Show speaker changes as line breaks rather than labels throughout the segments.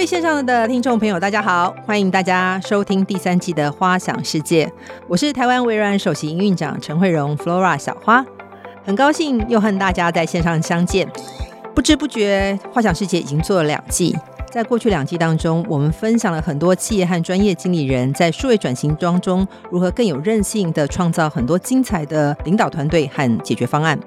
位线上的听众朋友，大家好，欢迎大家收听第三季的《花想世界》，我是台湾微软首席营运长陈慧蓉 Flora 小花，很高兴又和大家在线上相见。不知不觉，《花想世界》已经做了两季，在过去两季当中，我们分享了很多企业和专业经理人在数位转型当中如何更有韧性的创造很多精彩的领导团队和解决方案。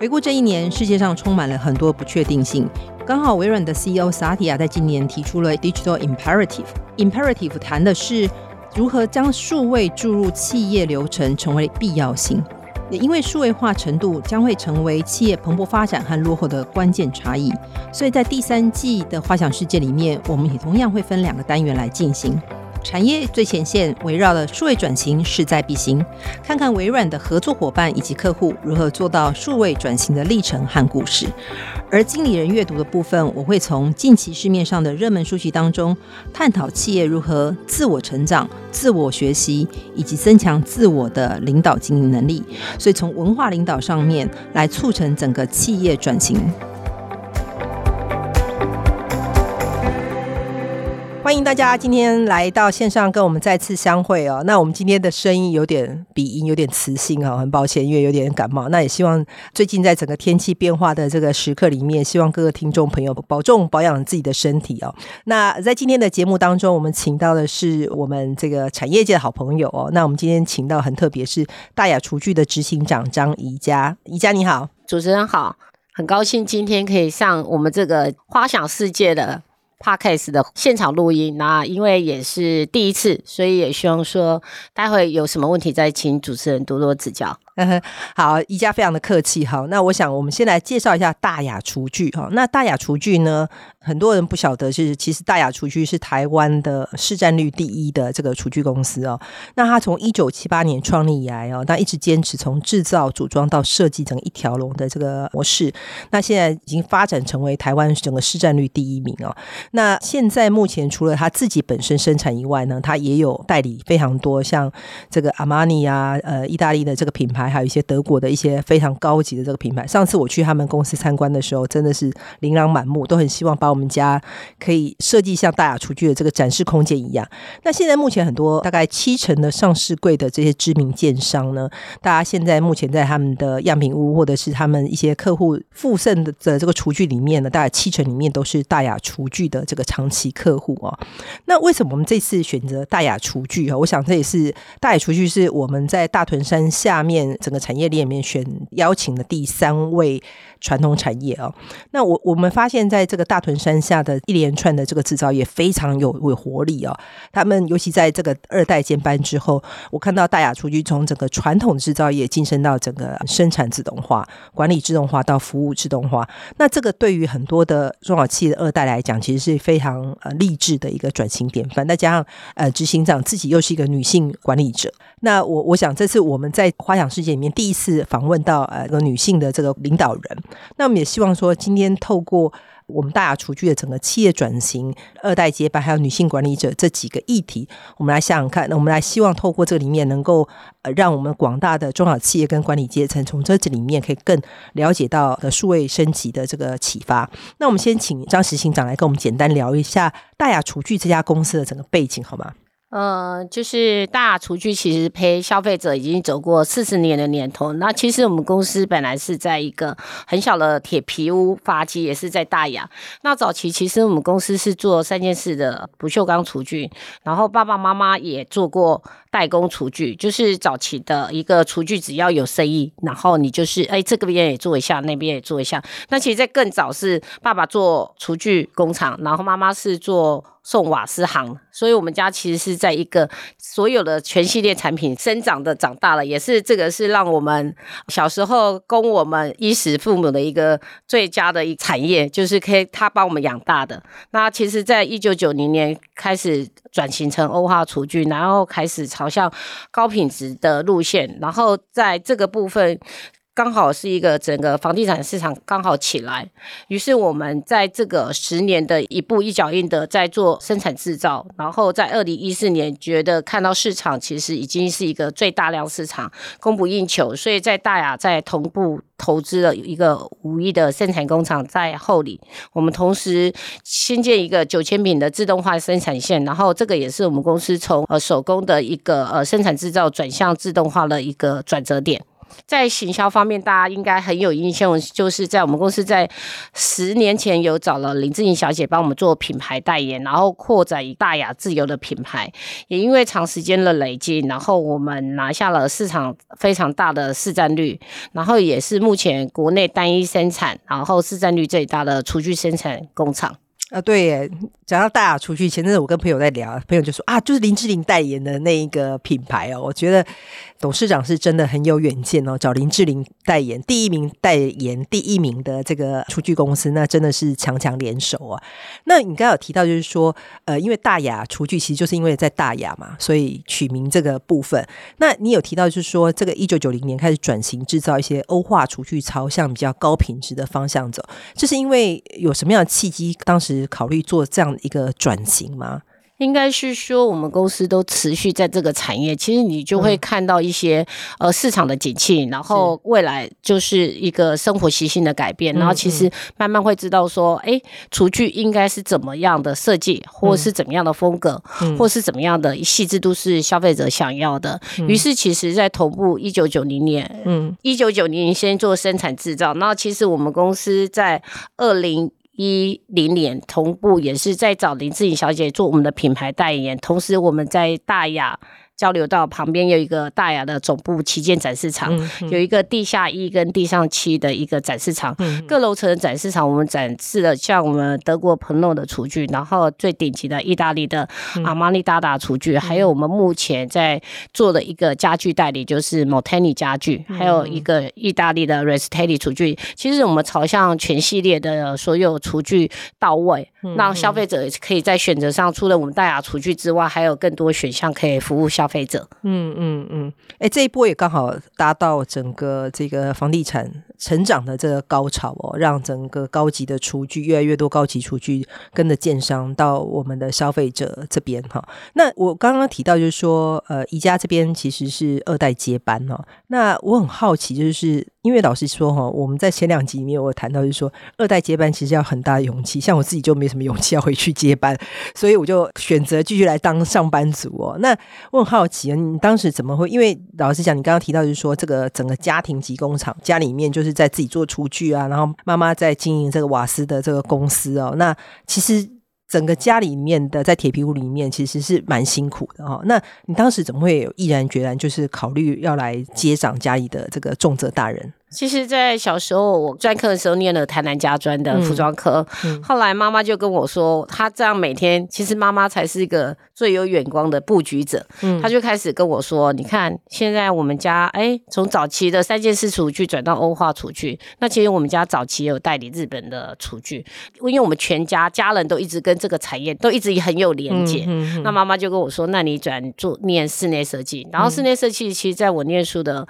回顾这一年，世界上充满了很多不确定性。刚好微软的 CEO 萨提亚在今年提出了 Digital Imperative。Imperative 谈的是如何将数位注入企业流程成为必要性。也因为数位化程度将会成为企业蓬勃发展和落后的关键差异，所以在第三季的花想世界里面，我们也同样会分两个单元来进行。产业最前线围绕的数位转型势在必行，看看微软的合作伙伴以及客户如何做到数位转型的历程和故事。而经理人阅读的部分，我会从近期市面上的热门书籍当中，探讨企业如何自我成长、自我学习以及增强自我的领导经营能力。所以从文化领导上面来促成整个企业转型。欢迎大家今天来到线上跟我们再次相会哦。那我们今天的声音有点鼻音，有点磁性哦，很抱歉，因为有点感冒。那也希望最近在整个天气变化的这个时刻里面，希望各个听众朋友保重保养自己的身体哦。那在今天的节目当中，我们请到的是我们这个产业界的好朋友哦。那我们今天请到很特别，是大雅厨具的执行长张宜佳。宜佳你好，
主持人好，很高兴今天可以上我们这个花想世界的。Podcast 的现场录音，那因为也是第一次，所以也希望说，待会有什么问题再请主持人多多指教。
好，宜家非常的客气。好，那我想我们先来介绍一下大雅厨具。哈，那大雅厨具呢，很多人不晓得是，其实大雅厨具是台湾的市占率第一的这个厨具公司哦。那它从一九七八年创立以来哦，它一直坚持从制造、组装到设计整一条龙的这个模式。那现在已经发展成为台湾整个市占率第一名哦。那现在目前除了它自己本身生产以外呢，它也有代理非常多像这个阿玛尼啊，呃，意大利的这个品牌。还有一些德国的一些非常高级的这个品牌。上次我去他们公司参观的时候，真的是琳琅满目，都很希望把我们家可以设计像大雅厨具的这个展示空间一样。那现在目前很多大概七成的上市柜的这些知名建商呢，大家现在目前在他们的样品屋或者是他们一些客户附赠的的这个厨具里面呢，大概七成里面都是大雅厨具的这个长期客户哦。那为什么我们这次选择大雅厨具啊？我想这也是大雅厨具是我们在大屯山下面。整个产业链里面选邀请的第三位传统产业啊，那我我们发现在这个大屯山下的一连串的这个制造业非常有有活力哦。他们尤其在这个二代接班之后，我看到大雅厨具从整个传统制造业晋升到整个生产自动化、管理自动化到服务自动化。那这个对于很多的中小企业的二代来讲，其实是非常呃励志的一个转型典范。再加上呃执行长自己又是一个女性管理者，那我我想这次我们在花想世界里面第一次访问到呃一个女性的这个领导人。那我们也希望说，今天透过我们大雅厨具的整个企业转型、二代接班，还有女性管理者这几个议题，我们来想想看。那我们来希望透过这里面，能够让我们广大的中小企业跟管理阶层，从这里面可以更了解到的数位升级的这个启发。那我们先请张执行长来跟我们简单聊一下大雅厨具这家公司的整个背景，好吗？
呃，就是大厨具其实陪消费者已经走过四十年的年头。那其实我们公司本来是在一个很小的铁皮屋发迹，也是在大雅。那早期其实我们公司是做三件事的不锈钢厨具，然后爸爸妈妈也做过代工厨具，就是早期的一个厨具，只要有生意，然后你就是哎这个边也做一下，那边也做一下。那其实在更早是爸爸做厨具工厂，然后妈妈是做。送瓦斯行，所以我们家其实是在一个所有的全系列产品生长的长大了，也是这个是让我们小时候供我们衣食父母的一个最佳的一产业，就是可以他帮我们养大的。那其实，在一九九零年开始转型成欧化厨具，然后开始朝好像高品质的路线，然后在这个部分。刚好是一个整个房地产市场刚好起来，于是我们在这个十年的一步一脚印的在做生产制造，然后在二零一四年觉得看到市场其实已经是一个最大量市场，供不应求，所以在大亚在同步投资了一个五亿的生产工厂在后里，我们同时新建一个九千坪的自动化生产线，然后这个也是我们公司从呃手工的一个呃生产制造转向自动化的一个转折点。在行销方面，大家应该很有印象，就是在我们公司在十年前有找了林志颖小姐帮我们做品牌代言，然后扩展以大雅自由的品牌。也因为长时间的累积，然后我们拿下了市场非常大的市占率，然后也是目前国内单一生产，然后市占率最大的厨具生产工厂。
啊，对耶，讲到大雅厨具，前阵子我跟朋友在聊，朋友就说啊，就是林志玲代言的那一个品牌哦。我觉得董事长是真的很有远见哦，找林志玲代言，第一名代言第一名的这个厨具公司，那真的是强强联手啊。那你刚刚有提到，就是说，呃，因为大雅厨具其实就是因为在大雅嘛，所以取名这个部分。那你有提到，就是说，这个一九九零年开始转型制造一些欧化厨具，朝向比较高品质的方向走，这是因为有什么样的契机？当时考虑做这样一个转型吗？
应该是说，我们公司都持续在这个产业，其实你就会看到一些、嗯、呃市场的景气，然后未来就是一个生活习性的改变，然后其实慢慢会知道说，哎、嗯，厨具应该是怎么样的设计，或是怎么样的风格，嗯、或是怎么样的细致度是消费者想要的。于、嗯、是，其实在头部一九九零年，嗯，一九九零年先做生产制造，然后其实我们公司在二零。一零年同步也是在找林志颖小姐做我们的品牌代言，同时我们在大雅。交流道旁边有一个大雅的总部旗舰展示场，有一个地下一跟地上七的一个展示场，嗯、各楼层的展示场我们展示了像我们德国朋诺的厨具，然后最顶级的意大利的阿玛尼达达厨具，嗯、还有我们目前在做的一个家具代理就是 Molteni 家具，嗯、还有一个意大利的 Restelli 厨具。其实我们朝向全系列的所有厨具到位，嗯、让消费者可以在选择上除了我们大雅厨具之外，还有更多选项可以服务消。消费者，嗯
嗯嗯，哎、这一波也刚好达到整个这个房地产成长的这个高潮哦，让整个高级的厨具越来越多，高级厨具跟着建商到我们的消费者这边哈。那我刚刚提到就是说，呃，宜家这边其实是二代接班哦。那我很好奇，就是因为老实说哈，我们在前两集里面有谈到，就是说二代接班其实要很大的勇气，像我自己就没什么勇气要回去接班，所以我就选择继续来当上班族哦。那我很好奇啊，你当时怎么会？因为老实讲，你刚刚提到就是说，这个整个家庭级工厂，家里面就是。是在自己做厨具啊，然后妈妈在经营这个瓦斯的这个公司哦。那其实整个家里面的在铁皮屋里面其实是蛮辛苦的哦。那你当时怎么会有毅然决然，就是考虑要来接掌家里的这个重责大人？
其实，在小时候我专科的时候念了台南家专的服装科，嗯嗯、后来妈妈就跟我说，她这样每天，其实妈妈才是一个最有眼光的布局者。嗯，她就开始跟我说：“你看，现在我们家，哎，从早期的三件式厨具转到欧化厨具，那其实我们家早期也有代理日本的厨具，因为我们全家家人都一直跟这个产业都一直很有连结。嗯嗯嗯、那妈妈就跟我说：那你转做念室内设计，然后室内设计，其实在我念书的。”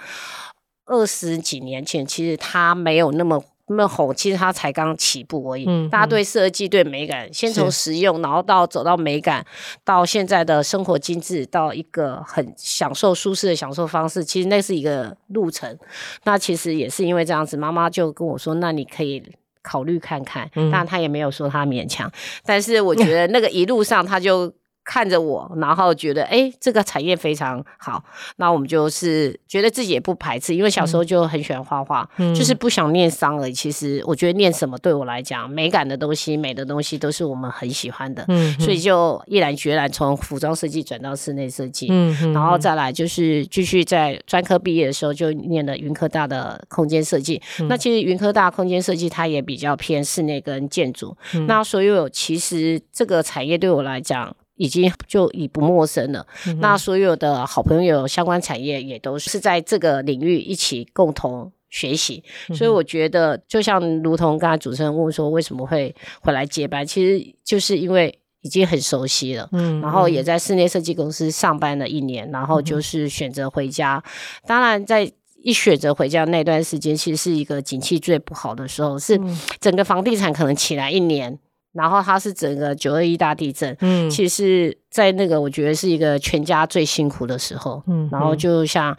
二十几年前，其实它没有那么那么红，其实它才刚起步而已。嗯，大家对设计、对美感，先从实用，然后到走到美感，到现在的生活精致，到一个很享受、舒适的享受方式，其实那是一个路程。那其实也是因为这样子，妈妈就跟我说：“那你可以考虑看看。”当然，她也没有说她勉强，但是我觉得那个一路上，她就。看着我，然后觉得哎，这个产业非常好，那我们就是觉得自己也不排斥，因为小时候就很喜欢画画，嗯、就是不想念商而已。其实我觉得念什么对我来讲，美感的东西、美的东西都是我们很喜欢的，嗯、所以就毅然决然从服装设计转到室内设计，嗯、然后再来就是继续在专科毕业的时候就念了云科大的空间设计。嗯、那其实云科大空间设计它也比较偏室内跟建筑，嗯、那所有其实这个产业对我来讲。已经就已不陌生了。嗯、那所有的好朋友、相关产业也都是在这个领域一起共同学习。所以我觉得，就像如同刚才主持人问说，为什么会回来接班？其实就是因为已经很熟悉了。嗯，然后也在室内设计公司上班了一年，然后就是选择回家。嗯、当然在。一选择回家那段时间，其实是一个景气最不好的时候，是整个房地产可能起来一年，然后它是整个九二一大地震，嗯，其实在那个我觉得是一个全家最辛苦的时候，嗯，然后就像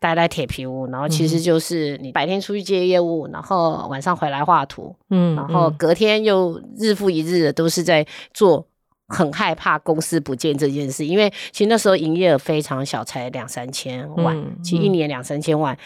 待在铁皮屋，然后其实就是你白天出去接业务，然后晚上回来画图，嗯，然后隔天又日复一日的都是在做。很害怕公司不见这件事，因为其实那时候营业额非常小，才两三千万，其实一年两三千万，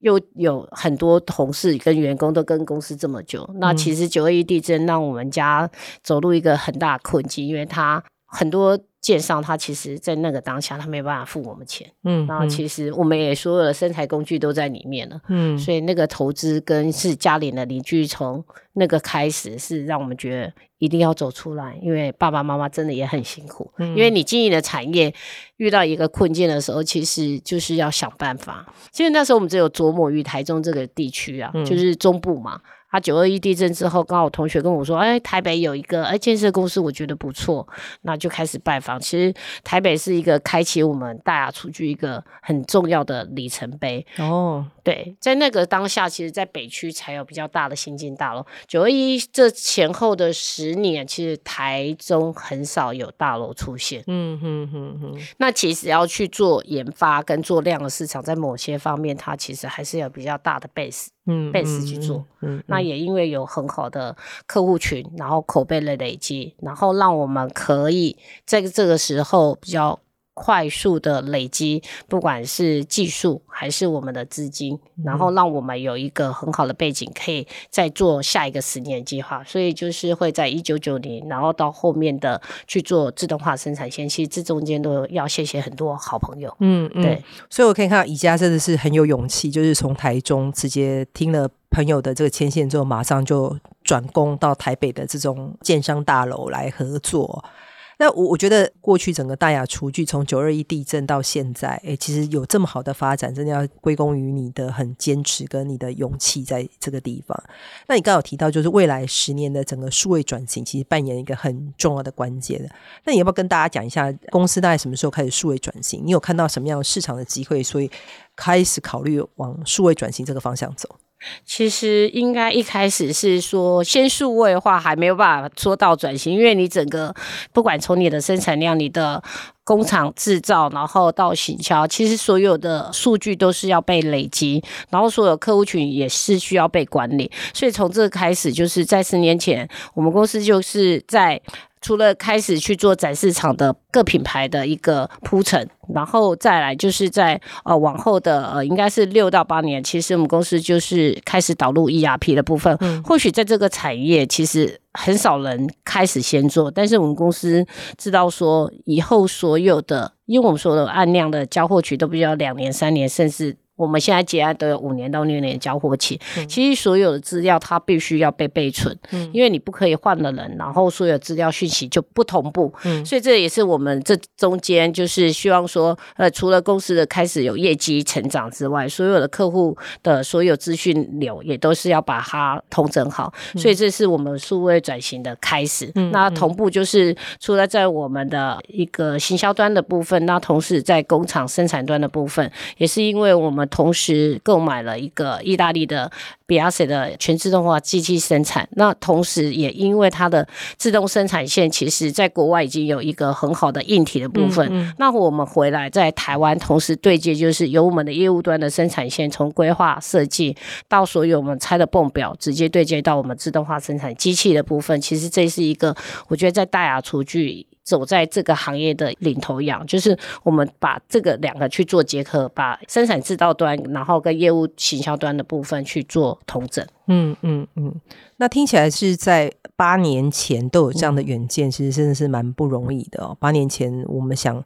又有很多同事跟员工都跟公司这么久，嗯、那其实九二一地震让我们家走入一个很大困境，因为他很多。建商他其实，在那个当下，他没办法付我们钱。嗯，然后其实我们也所有的生财工具都在里面了。嗯，所以那个投资跟是家里的邻居，从那个开始是让我们觉得一定要走出来，因为爸爸妈妈真的也很辛苦。嗯，因为你经营的产业遇到一个困境的时候，其实就是要想办法。其实那时候我们只有琢磨于台中这个地区啊，就是中部嘛。啊九二一地震之后，刚好同学跟我说：“哎，台北有一个哎建设公司，我觉得不错。”那就开始拜访。其实台北是一个开启我们大雅出去一个很重要的里程碑。哦，对，在那个当下，其实，在北区才有比较大的新进大楼。九二一这前后的十年，其实台中很少有大楼出现。嗯哼哼哼。那其实要去做研发跟做量的市场，在某些方面，它其实还是有比较大的 base。嗯，base 去做，嗯，嗯，那也因为有很好的客户群，然后口碑的累积，然后让我们可以在这个时候比较。快速的累积，不管是技术还是我们的资金，然后让我们有一个很好的背景，可以再做下一个十年计划。所以就是会在一九九零，然后到后面的去做自动化生产线，其实这中间都要谢谢很多好朋友。嗯，嗯对。所以我可以看到宜家真的是很有勇气，就是从台中直接听了朋友的这个牵线之后，马上就转攻到台北的这种建商大楼来合作。那我我觉得过去整个大雅厨具从九二一地震到现在，哎、其实有这么好的发展，真的要归功于你的很坚持跟你的勇气在这个地方。那你刚刚有提到，就是未来十年的整个数位转型，其实扮演一个很重要的关键。那你要不要跟大家讲一下，公司大概什么时候开始数位转型？你有看到什么样的市场的机会，所以开始考虑往数位转型这个方向走？其实应该一开始是说先数位化，还没有办法说到转型，因为你整个不管从你的生产量、你的工厂制造，然后到行销，其实所有的数据都是要被累积，然后所有客户群也是需要被管理。所以从这个开始，就是在十年前，我们公司就是在。除了开始去做展示场的各品牌的一个铺陈，然后再来就是在呃往后的呃应该是六到八年，其实我们公司就是开始导入 ERP 的部分。嗯，或许在这个产业其实很少人开始先做，但是我们公司知道说以后所有的，因为我们所有的案量的交货期都比较两年、三年，甚至。我们现在结案都有五年到六年交货期，嗯、其实所有的资料它必须要被备存，嗯、因为你不可以换了人，然后所有资料讯息就不同步，嗯、所以这也是我们这中间就是希望说，呃，除了公司的开始有业绩成长之外，所有的客户的所有资讯流也都是要把它统整好，嗯、所以这是我们数位转型的开始。嗯、那同步就是除了在我们的一个行销端的部分，那同时在工厂生产端的部分，也是因为我们。同时购买了一个意大利的 Biase 的全自动化机器生产，那同时也因为它的自动生产线，其实在国外已经有一个很好的硬体的部分。嗯嗯、那我们回来在台湾同时对接，就是由我们的业务端的生产线，从规划设计到所有我们拆的泵表，直接对接到我们自动化生产机器的部分。其实这是一个，我觉得在大雅厨具。走在这个行业的领头羊，就是我们把这个两个去做结合，把生产制造端，然后跟业务行销端的部分去做统整。嗯嗯嗯，那听起来是在八年前都有这样的远见，嗯、其实真的是蛮不容易的哦。八年前，我们想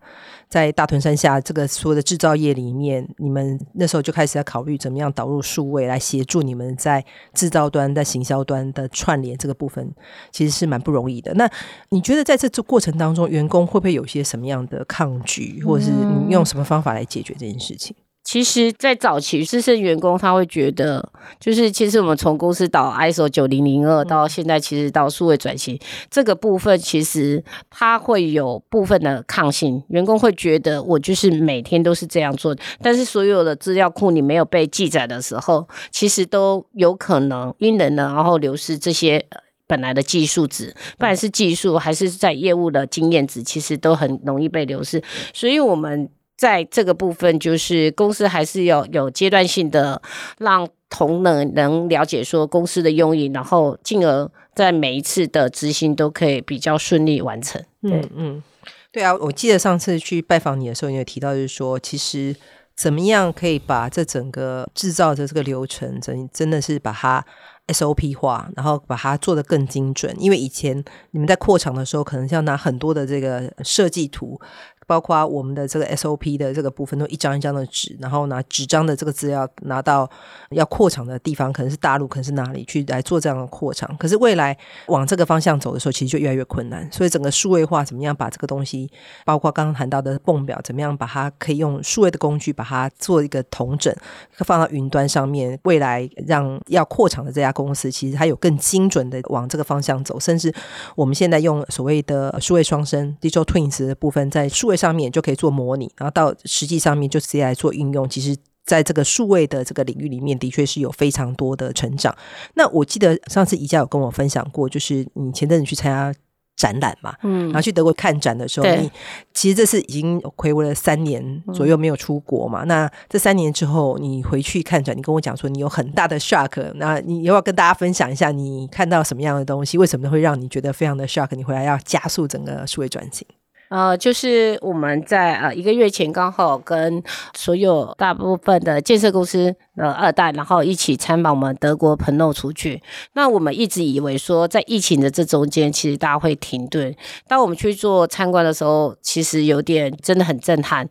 在大屯山下这个所有的制造业里面，你们那时候就开始在考虑怎么样导入数位来协助你们在制造端、在行销端的串联这个部分，其实是蛮不容易的。那你觉得在这过程当中，员工会不会有些什么样的抗拒，或者是你用什么方法来解决这件事情？其实，在早期资深员工他会觉得，就是其实我们从公司导 ISO 九零零二到现在，其实到数位转型、嗯、这个部分，其实他会有部分的抗性。员工会觉得我就是每天都是这样做，但是所有的资料库你没有被记载的时候，其实都有可能因人呢，然后流失这些本来的技术值，不管是技术还是在业务的经验值，其实都很容易被流失。所以我们。在这个部分，就是公司还是有有阶段性的让同仁能了解说公司的用意，然后进而在每一次的执行都可以比较顺利完成。对
嗯嗯，对啊，我记得上次去拜访你的时候，你有提到就是说，其实怎么样可以把这整个制造的这个流程，真真的是把它 SOP 化，然后把它做得更精准。因为以前你们在扩厂的时候，可能是要拿很多的这个设计图。包括我们的这个 SOP 的这个部分，都一张一张的纸，然后拿纸张的这个资料拿到要扩厂的地方，可能是大陆，可能是哪里去来做这样的扩厂。可是未来往这个方向走的时候，其实就越来越困难。所以整个数位化，怎么样把这个东西，包括刚刚谈到的泵表，怎么样把它可以用数位的工具把它做一个统整，放到云端上面。未来让要扩厂的这家公司，其实它有更精准的往这个方向走。甚至我们现在用所谓的数位双生 （digital twins） 的部分，在数位上面就可以做模拟，然后到实际上面就直接来做应用。其实，在这个数位的这个领域里面，的确是有非常多的成长。那我记得上次宜家有跟我分享过，就是你前阵子去参加展览嘛，嗯，然后去德国看展的时候，你其实这次已经睽违了三年左右没有出国嘛。嗯、那这三年之后，你回去看展，你跟我讲说你有很大的 shock，那你要不要跟大家分享一下你看到什么样的东西？为什么会让你觉得非常的 shock？你回来要加速整个数位转型？
呃，就是我们在呃一个月前刚好跟所有大部分的建设公司呃二代，然后一起参访我们德国朋友出去。那我们一直以为说，在疫情的这中间，其实大家会停顿。当我们去做参观的时候，其实有点真的很震撼。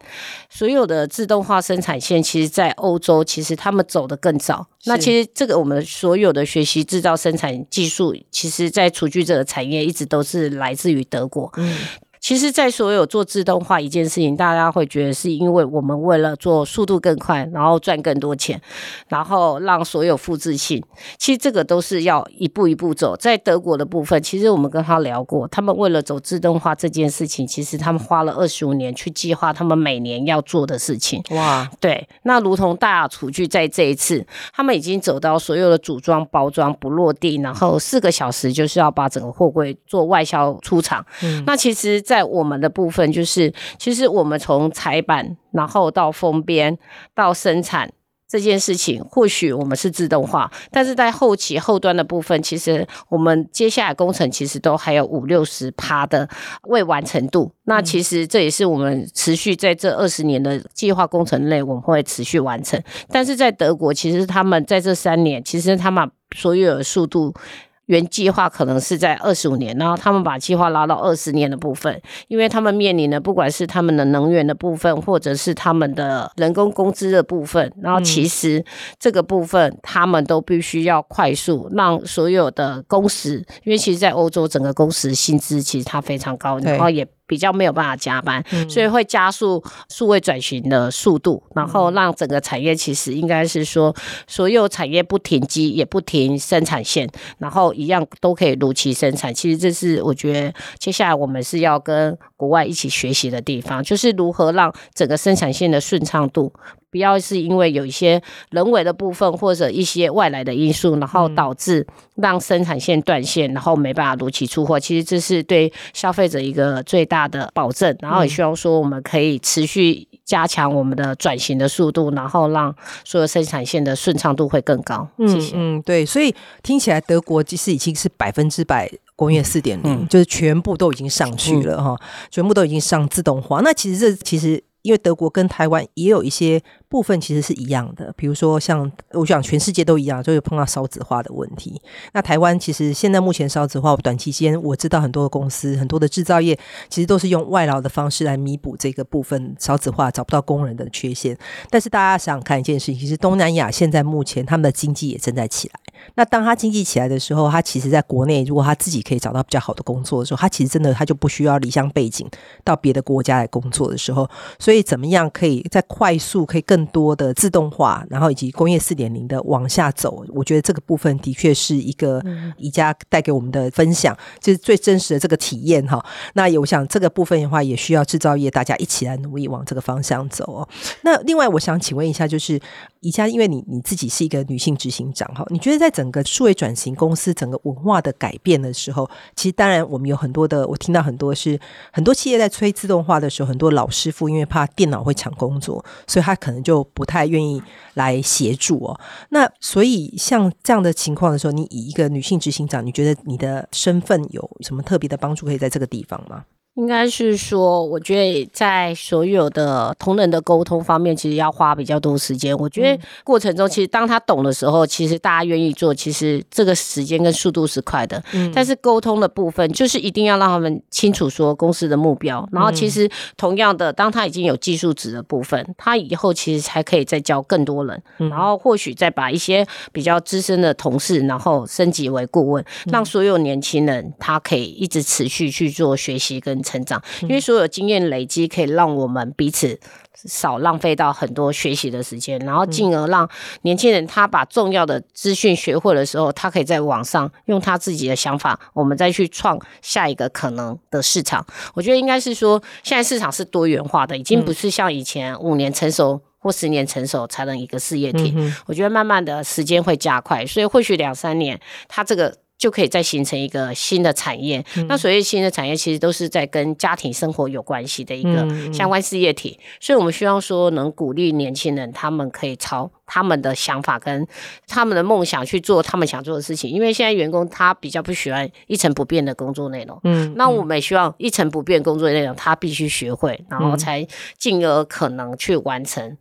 所有的自动化生产线，其实在欧洲，其实他们走得更早。那其实这个我们所有的学习制造生产技术，其实在厨具这个产业一直都是来自于德国。嗯。其实，在所有做自动化一件事情，大家会觉得是因为我们为了做速度更快，然后赚更多钱，然后让所有复制性。其实这个都是要一步一步走。在德国的部分，其实我们跟他聊过，他们为了走自动化这件事情，其实他们花了二十五年去计划他们每年要做的事情。哇，对。那如同大厨具在这一次，他们已经走到所有的组装包装不落地，然后四个小时就是要把整个货柜做外销出厂。嗯，那其实。在我们的部分，就是其实我们从裁板，然后到封边，到生产这件事情，或许我们是自动化，但是在后期后端的部分，其实我们接下来工程其实都还有五六十趴的未完成度。那其实这也是我们持续在这二十年的计划工程内，我们会持续完成。但是在德国，其实他们在这三年，其实他们所有的速度。原计划可能是在二十五年，然后他们把计划拉到二十年的部分，因为他们面临的不管是他们的能源的部分，或者是他们的人工工资的部分，然后其实这个部分他们都必须要快速让所有的工时，因为其实，在欧洲整个工时薪资其实它非常高，然后也。比较没有办法加班，所以会加速数位转型的速度，然后让整个产业其实应该是说，所有产业不停机也不停生产线，然后一样都可以如期生产。其实这是我觉得接下来我们是要跟国外一起学习的地方，就是如何让整个生产线的顺畅度。不要是因为有一些人为的部分或者一些外来的因素，然后导致让生产线断线，然后没办法如期出货。其实这是对消费者一个最大的保证。然后也希望说我们可以持续加强我们的转型的速度，然后让所有生产线的顺畅度会更高。谢谢。
嗯嗯，对，所以听起来德国其实已经是百分之百工业四点零，就是全部都已经上去了哈，全部都已经上自动化。那其实这其实。因为德国跟台湾也有一些部分其实是一样的，比如说像我想全世界都一样，就有碰到少子化的问题。那台湾其实现在目前少子化，短期间我知道很多的公司、很多的制造业其实都是用外劳的方式来弥补这个部分少子化找不到工人的缺陷。但是大家想想看一件事情，其实东南亚现在目前他们的经济也正在起来。那当他经济起来的时候，他其实在国内，如果他自己可以找到比较好的工作的时候，他其实真的他就不需要离乡背景到别的国家来工作的时候。所以，怎么样可以在快速、可以更多的自动化，然后以及工业四点零的往下走？我觉得这个部分的确是一个宜家带给我们的分享，就是最真实的这个体验哈。那我想这个部分的话，也需要制造业大家一起来努力往这个方向走哦。那另外，我想请问一下，就是宜家，因为你你自己是一个女性执行长哈，你觉得在整个数位转型公司整个文化的改变的时候，其实当然我们有很多的，我听到很多是很多企业在催自动化的时候，很多老师傅因为怕电脑会抢工作，所以他可能就不太愿意来协助哦。那所以像这样的情况的时候，你以一个女性执行长，你觉得你的身份有什么特别的帮助可以在这个地方吗？
应该是说，我觉得在所有的同仁的沟通方面，其实要花比较多时间。我觉得过程中，其实当他懂的时候，其实大家愿意做，其实这个时间跟速度是快的。嗯。但是沟通的部分，就是一定要让他们清楚说公司的目标。然后，其实同样的，当他已经有技术值的部分，他以后其实才可以再教更多人。然后，或许再把一些比较资深的同事，然后升级为顾问，让所有年轻人他可以一直持续去做学习跟。成长，因为所有经验累积可以让我们彼此少浪费到很多学习的时间，然后进而让年轻人他把重要的资讯学会的时候，他可以在网上用他自己的想法，我们再去创下一个可能的市场。我觉得应该是说，现在市场是多元化的，已经不是像以前五年成熟或十年成熟才能一个事业体。我觉得慢慢的时间会加快，所以或许两三年，它这个。就可以再形成一个新的产业。嗯、那所谓新的产业，其实都是在跟家庭生活有关系的一个相关事业体。所以，我们希望说，能鼓励年轻人，他们可以朝他们的想法跟他们的梦想去做他们想做的事情。因为现在员工他比较不喜欢一成不变的工作内容。嗯，嗯，那我们也希望一成不变工作内容，他必须学会，然后才进而可能去完成。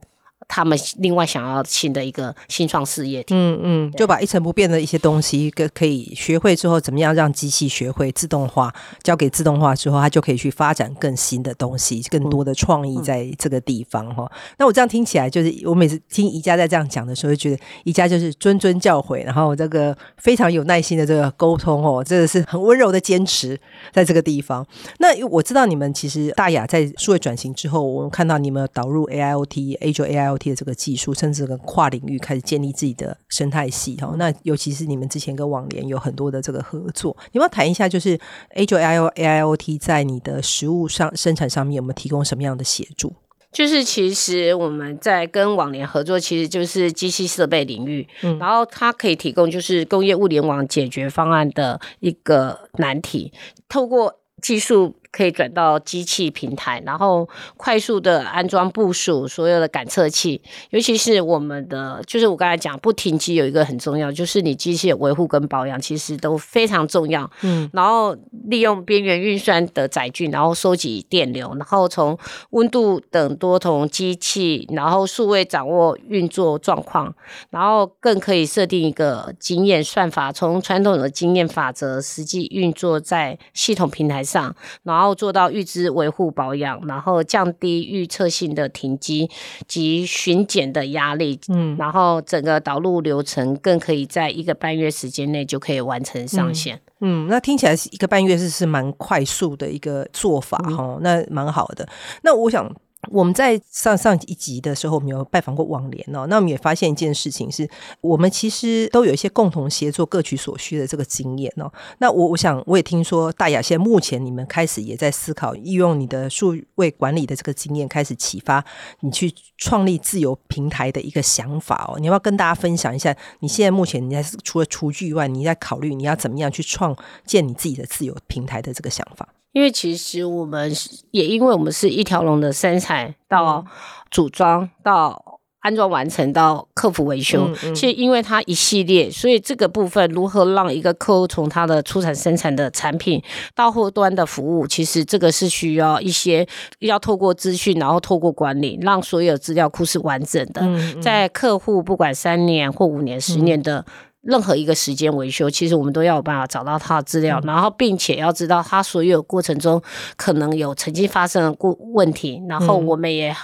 他们另外想要新的一个新创事业体，
嗯嗯，就把一成不变的一些东西，可可以学会之后，怎么样让机器学会自动化，交给自动化之后，它就可以去发展更新的东西，更多的创意在这个地方哈。嗯嗯、那我这样听起来，就是我每次听宜家在这样讲的时候，就觉得宜家就是谆谆教诲，然后这个非常有耐心的这个沟通哦，真的是很温柔的坚持在这个地方。那我知道你们其实大雅在数位转型之后，我们看到你们导入 AIoT、Azure AIoT。的这个技术，甚至跟跨领域开始建立自己的生态系统。那尤其是你们之前跟网联有很多的这个合作，你要不要谈一下，就是 Azure AIoT 在你的实物上生产上面有没有提供什么样的协助？
就是其实我们在跟网联合作，其实就是机器设备领域，嗯，然后它可以提供就是工业物联网解决方案的一个难题，透过技术。可以转到机器平台，然后快速的安装部署所有的感测器，尤其是我们的，就是我刚才讲不停机有一个很重要，就是你机器的维护跟保养其实都非常重要。嗯，然后利用边缘运算的载具，然后收集电流，然后从温度等多重机器，然后数位掌握运作状况，然后更可以设定一个经验算法，从传统的经验法则实际运作在系统平台上，然后。然后做到预知维护保养，然后降低预测性的停机及巡检的压力，嗯，然后整个导入流程更可以在一个半月时间内就可以完成上线。
嗯，嗯，那听起来是一个半月是是蛮快速的一个做法哈，嗯，那蛮好的。那我想。我们在上上一集的时候，我们有拜访过网联哦。那我们也发现一件事情是，我们其实都有一些共同协作、各取所需的这个经验哦。那我我想，我也听说大雅现在目前你们开始也在思考，利用你的数位管理的这个经验，开始启发你去创立自由平台的一个想法哦。你要不要跟大家分享一下，你现在目前你在除了厨具以外，你在考虑你要怎么样去创建你自己的自由平台的这个想法？
因为其实我们也因为我们是一条龙的生产到组装到安装完成到客服维修，嗯嗯、其实因为它一系列，所以这个部分如何让一个客户从他的出产生产的产品到后端的服务，其实这个是需要一些要透过资讯，然后透过管理，让所有资料库是完整的，在客户不管三年或五年、十年的。任何一个时间维修，其实我们都要有办法找到他的资料，嗯、然后并且要知道他所有过程中可能有曾经发生的过问题，然后我们也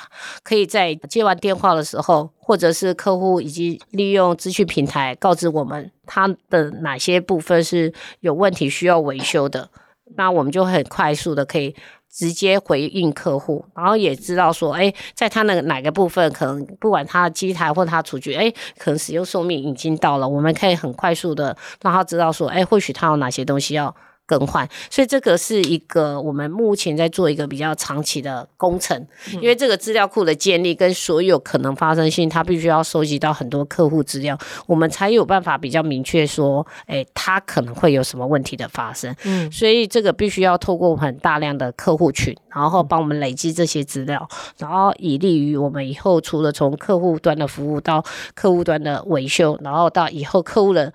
可以在接完电话的时候，或者是客户已经利用资讯平台告知我们他的哪些部分是有问题需要维修的，那我们就很快速的可以。直接回应客户，然后也知道说，哎，在他那个哪个部分，可能不管他的机台或他厨具，哎，可能使用寿命已经到了，我们可以很快速的让他知道说，哎，或许他有哪些东西要。更换，所以这个是一个我们目前在做一个比较长期的工程，因为这个资料库的建立跟所有可能发生性，它必须要收集到很多客户资料，我们才有办法比较明确说，哎，它可能会有什么问题的发生。嗯，所以这个必须要透过很大量的客户群，然后帮我们累积这些资料，然后以利于我们以后除了从客户端的服务到客户端的维修，然后到以后客户的。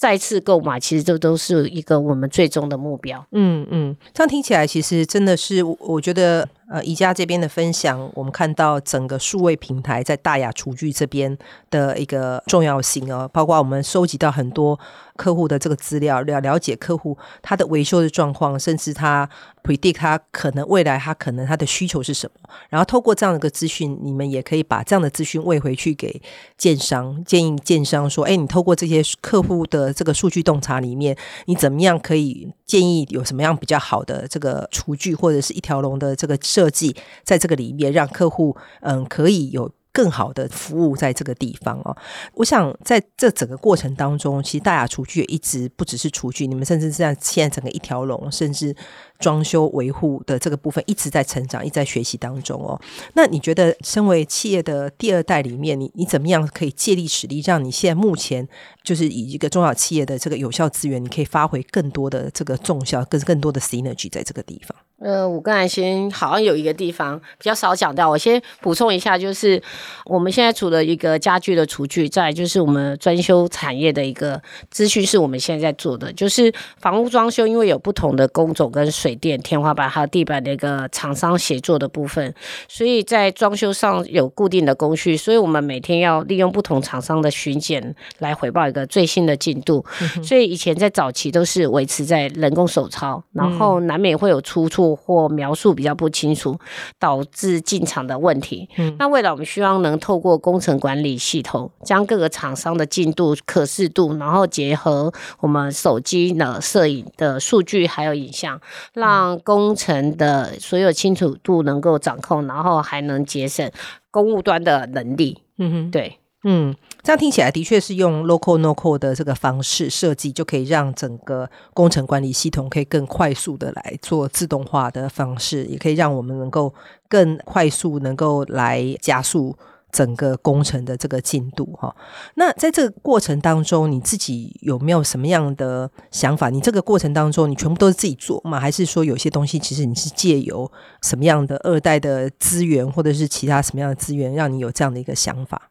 再次购买，其实这都是一个我们最终的目标。
嗯嗯，这样听起来，其实真的是，我觉得。呃，宜家这边的分享，我们看到整个数位平台在大雅厨具这边的一个重要性哦，包括我们收集到很多客户的这个资料，了了解客户他的维修的状况，甚至他 predict 他可能未来他可能他的需求是什么，然后透过这样的一个资讯，你们也可以把这样的资讯喂回去给建商，建议建商说，哎，你透过这些客户的这个数据洞察里面，你怎么样可以建议有什么样比较好的这个厨具或者是一条龙的这个。设设计在这个里面，让客户嗯可以有更好的服务在这个地方哦。我想在这整个过程当中，其实大雅厨具也一直不只是厨具，你们甚至是在现在整个一条龙，甚至装修维护的这个部分一直在成长，一直在学习当中哦。那你觉得，身为企业的第二代里面，你你怎么样可以借力使力，让你现在目前就是以一个中小企业的这个有效资源，你可以发挥更多的这个重效，更更多的 synergy 在这个地方？
呃，我刚才先好像有一个地方比较少讲到，我先补充一下，就是我们现在除了一个家具的厨具，再就是我们装修产业的一个资讯，是我们现在在做的，就是房屋装修，因为有不同的工种跟水电、天花板还有地板的一个厂商协作的部分，所以在装修上有固定的工序，所以我们每天要利用不同厂商的巡检来回报一个最新的进度。嗯、所以以前在早期都是维持在人工手抄，然后难免会有出错。或描述比较不清楚，导致进场的问题。嗯，那未来我们希望能透过工程管理系统，将各个厂商的进度可视度，然后结合我们手机的摄影的数据还有影像，让工程的所有清楚度能够掌控，然后还能节省公务端的能力。嗯哼，对。
嗯，这样听起来的确是用 local no code 的这个方式设计，就可以让整个工程管理系统可以更快速的来做自动化的方式，也可以让我们能够更快速能够来加速整个工程的这个进度哈。那在这个过程当中，你自己有没有什么样的想法？你这个过程当中，你全部都是自己做吗？还是说有些东西其实你是借由什么样的二代的资源，或者是其他什么样的资源，让你有这样的一个想法？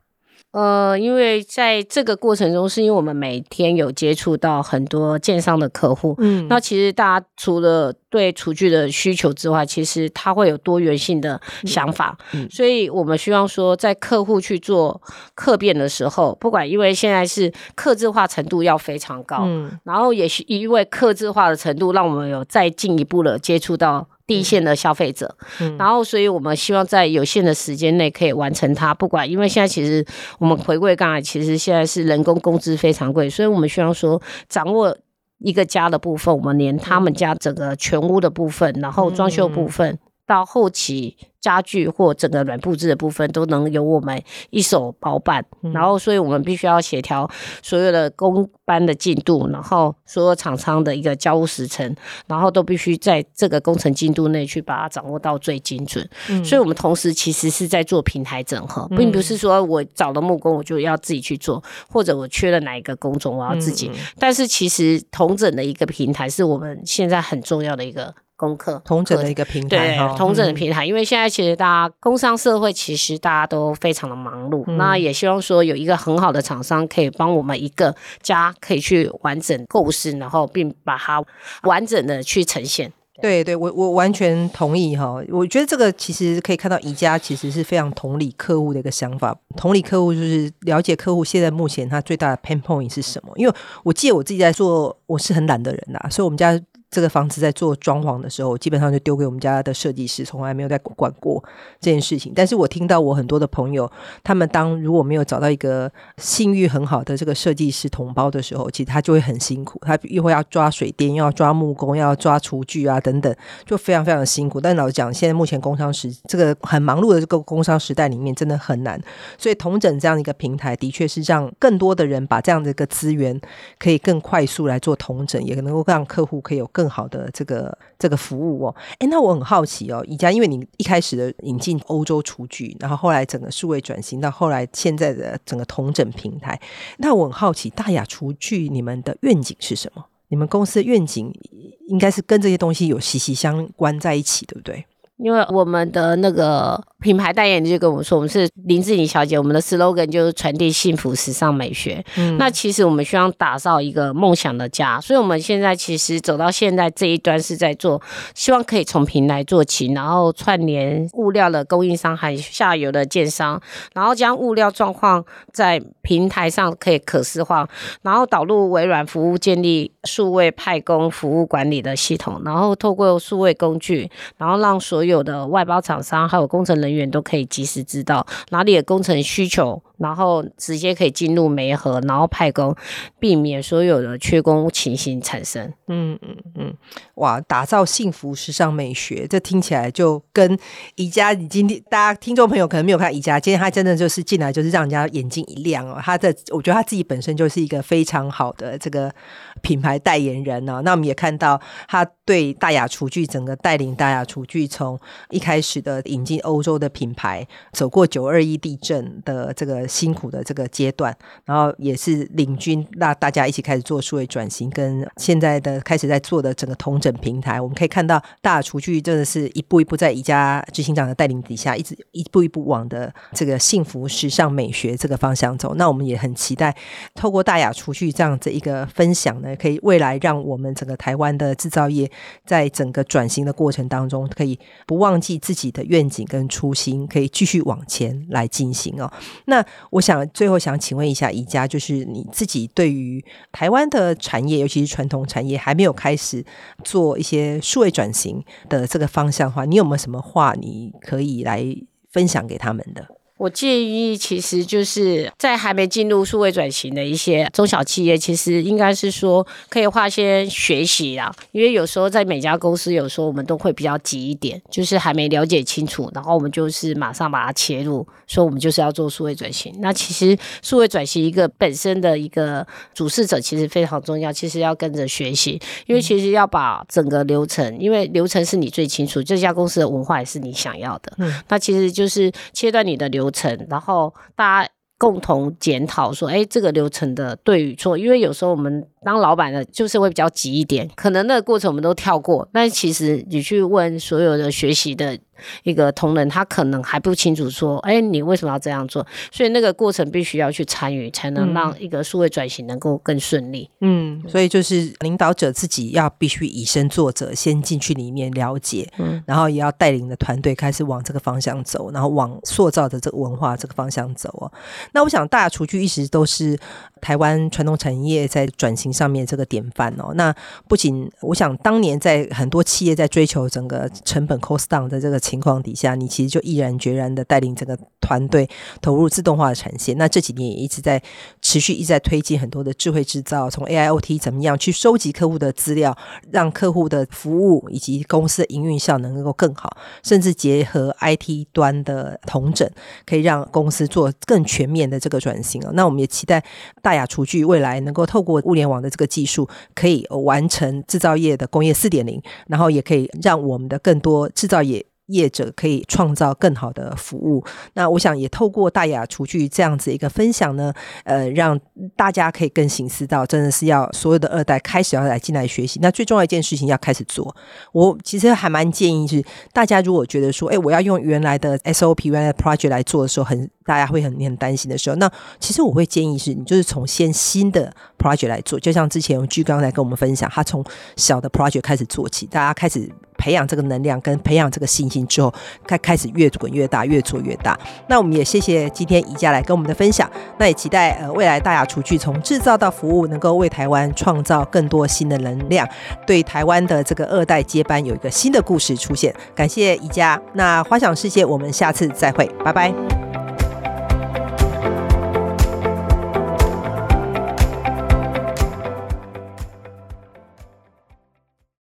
呃，因为在这个过程中，是因为我们每天有接触到很多建商的客户，嗯，那其实大家除了对厨具的需求之外，其实他会有多元性的想法，嗯，嗯，所以我们希望说，在客户去做客变的时候，不管因为现在是客制化程度要非常高，嗯，然后也是因为客制化的程度，让我们有再进一步的接触到。第一线的消费者，嗯、然后，所以我们希望在有限的时间内可以完成它。不管，因为现在其实我们回归刚才，其实现在是人工工资非常贵，所以我们希望说掌握一个家的部分，我们连他们家整个全屋的部分，然后装修部分到后期。家具或整个软布置的部分都能由我们一手包办，嗯、然后所以我们必须要协调所有的工班的进度，然后所有厂商的一个交付时程，然后都必须在这个工程进度内去把它掌握到最精准。嗯、所以我们同时其实是在做平台整合，并不是说我找了木工我就要自己去做，或者我缺了哪一个工种我要自己。嗯、但是其实同整的一个平台是我们现在很重要的一个。功课
同整的一个平台，
对，同整的平台，因为现在其实大家工商社会其实大家都非常的忙碌，嗯、那也希望说有一个很好的厂商可以帮我们一个家可以去完整构思，然后并把它完整的去呈现。
对对，我我完全同意哈。我觉得这个其实可以看到宜家其实是非常同理客户的一个想法，同理客户就是了解客户现在目前他最大的 pain point 是什么。因为我记得我自己在做，我是很懒的人呐，所以我们家。这个房子在做装潢的时候，基本上就丢给我们家的设计师，从来没有再管过这件事情。但是我听到我很多的朋友，他们当如果没有找到一个信誉很好的这个设计师同胞的时候，其实他就会很辛苦，他又会要抓水电，又要抓木工，又要抓厨具啊等等，就非常非常的辛苦。但老实讲，现在目前工商时这个很忙碌的这个工商时代里面，真的很难。所以同整这样的一个平台，的确是让更多的人把这样的一个资源可以更快速来做同整，也能够让客户可以有更。好的这个这个服务哦，哎，那我很好奇哦，宜家，因为你一开始的引进欧洲厨具，然后后来整个数位转型到后来现在的整个同整平台，那我很好奇，大雅厨具你们的愿景是什么？你们公司的愿景应该是跟这些东西有息息相关在一起，对不对？
因为我们的那个品牌代言人就跟我们说，我们是林志玲小姐，我们的 slogan 就是传递幸福时尚美学。嗯，那其实我们希望打造一个梦想的家，所以我们现在其实走到现在这一端是在做，希望可以从平台做起，然后串联物料的供应商还下游的建商，然后将物料状况在平台上可以可视化，然后导入微软服务，建立数位派工服务管理的系统，然后透过数位工具，然后让所有有的外包厂商还有工程人员都可以及时知道哪里的工程需求，然后直接可以进入媒河，然后派工，避免所有的缺工情形产生。
嗯嗯嗯，哇，打造幸福时尚美学，这听起来就跟宜家，你今天大家听众朋友可能没有看宜家，今天他真的就是进来就是让人家眼睛一亮哦。他的我觉得他自己本身就是一个非常好的这个品牌代言人哦。那我们也看到他对大雅厨具整个带领大雅厨具从一开始的引进欧洲的品牌，走过九二一地震的这个辛苦的这个阶段，然后也是领军，那大家一起开始做数位转型，跟现在的开始在做的整个同整平台，我们可以看到大雅厨具真的是一步一步在宜家执行长的带领底下，一直一步一步往的这个幸福时尚美学这个方向走。那我们也很期待透过大雅厨具这样子一个分享呢，可以未来让我们整个台湾的制造业在整个转型的过程当中，可以。不忘记自己的愿景跟初心，可以继续往前来进行哦。那我想最后想请问一下宜家，就是你自己对于台湾的产业，尤其是传统产业还没有开始做一些数位转型的这个方向的话，你有没有什么话你可以来分享给他们的？
我建议，其实就是在还没进入数位转型的一些中小企业，其实应该是说可以花些学习啦。因为有时候在每家公司，有时候我们都会比较急一点，就是还没了解清楚，然后我们就是马上把它切入，说我们就是要做数位转型。那其实数位转型一个本身的一个主事者其实非常重要，其实要跟着学习，因为其实要把整个流程，因为流程是你最清楚，这家公司的文化也是你想要的。嗯，那其实就是切断你的流程。然后大家共同检讨说，哎，这个流程的对与错，因为有时候我们当老板的，就是会比较急一点，可能那个过程我们都跳过，但其实你去问所有的学习的。一个同仁，他可能还不清楚说，哎，你为什么要这样做？所以那个过程必须要去参与，才能让一个数位转型能够更顺利。
嗯，所以就是领导者自己要必须以身作则，先进去里面了解，嗯，然后也要带领的团队开始往这个方向走，然后往塑造的这个文化这个方向走哦。那我想，大雅厨具一直都是台湾传统产业在转型上面这个典范哦。那不仅我想，当年在很多企业在追求整个成本 cost down 的这个。情况底下，你其实就毅然决然的带领整个团队投入自动化的产线。那这几年也一直在持续一直在推进很多的智慧制造，从 AIoT 怎么样去收集客户的资料，让客户的服务以及公司的营运效能能够更好，甚至结合 IT 端的统整，可以让公司做更全面的这个转型。那我们也期待大雅厨具未来能够透过物联网的这个技术，可以完成制造业的工业四点零，然后也可以让我们的更多制造业。业者可以创造更好的服务。那我想也透过大雅厨具这样子一个分享呢，呃，让大家可以更醒思到，真的是要所有的二代开始要来进来学习。那最重要一件事情要开始做。我其实还蛮建议是，大家如果觉得说，哎，我要用原来的 SOP、原来的 project 来做的时候，很大家会很很担心的时候，那其实我会建议是你就是从先新的 project 来做，就像之前巨刚才跟我们分享，他从小的 project 开始做起，大家开始。培养这个能量跟培养这个信心之后，开开始越滚越大，越做越大。那我们也谢谢今天宜家来跟我们的分享。那也期待呃未来大雅厨具从制造到服务，能够为台湾创造更多新的能量，对台湾的这个二代接班有一个新的故事出现。感谢宜家，那花想世界，我们下次再会，拜拜。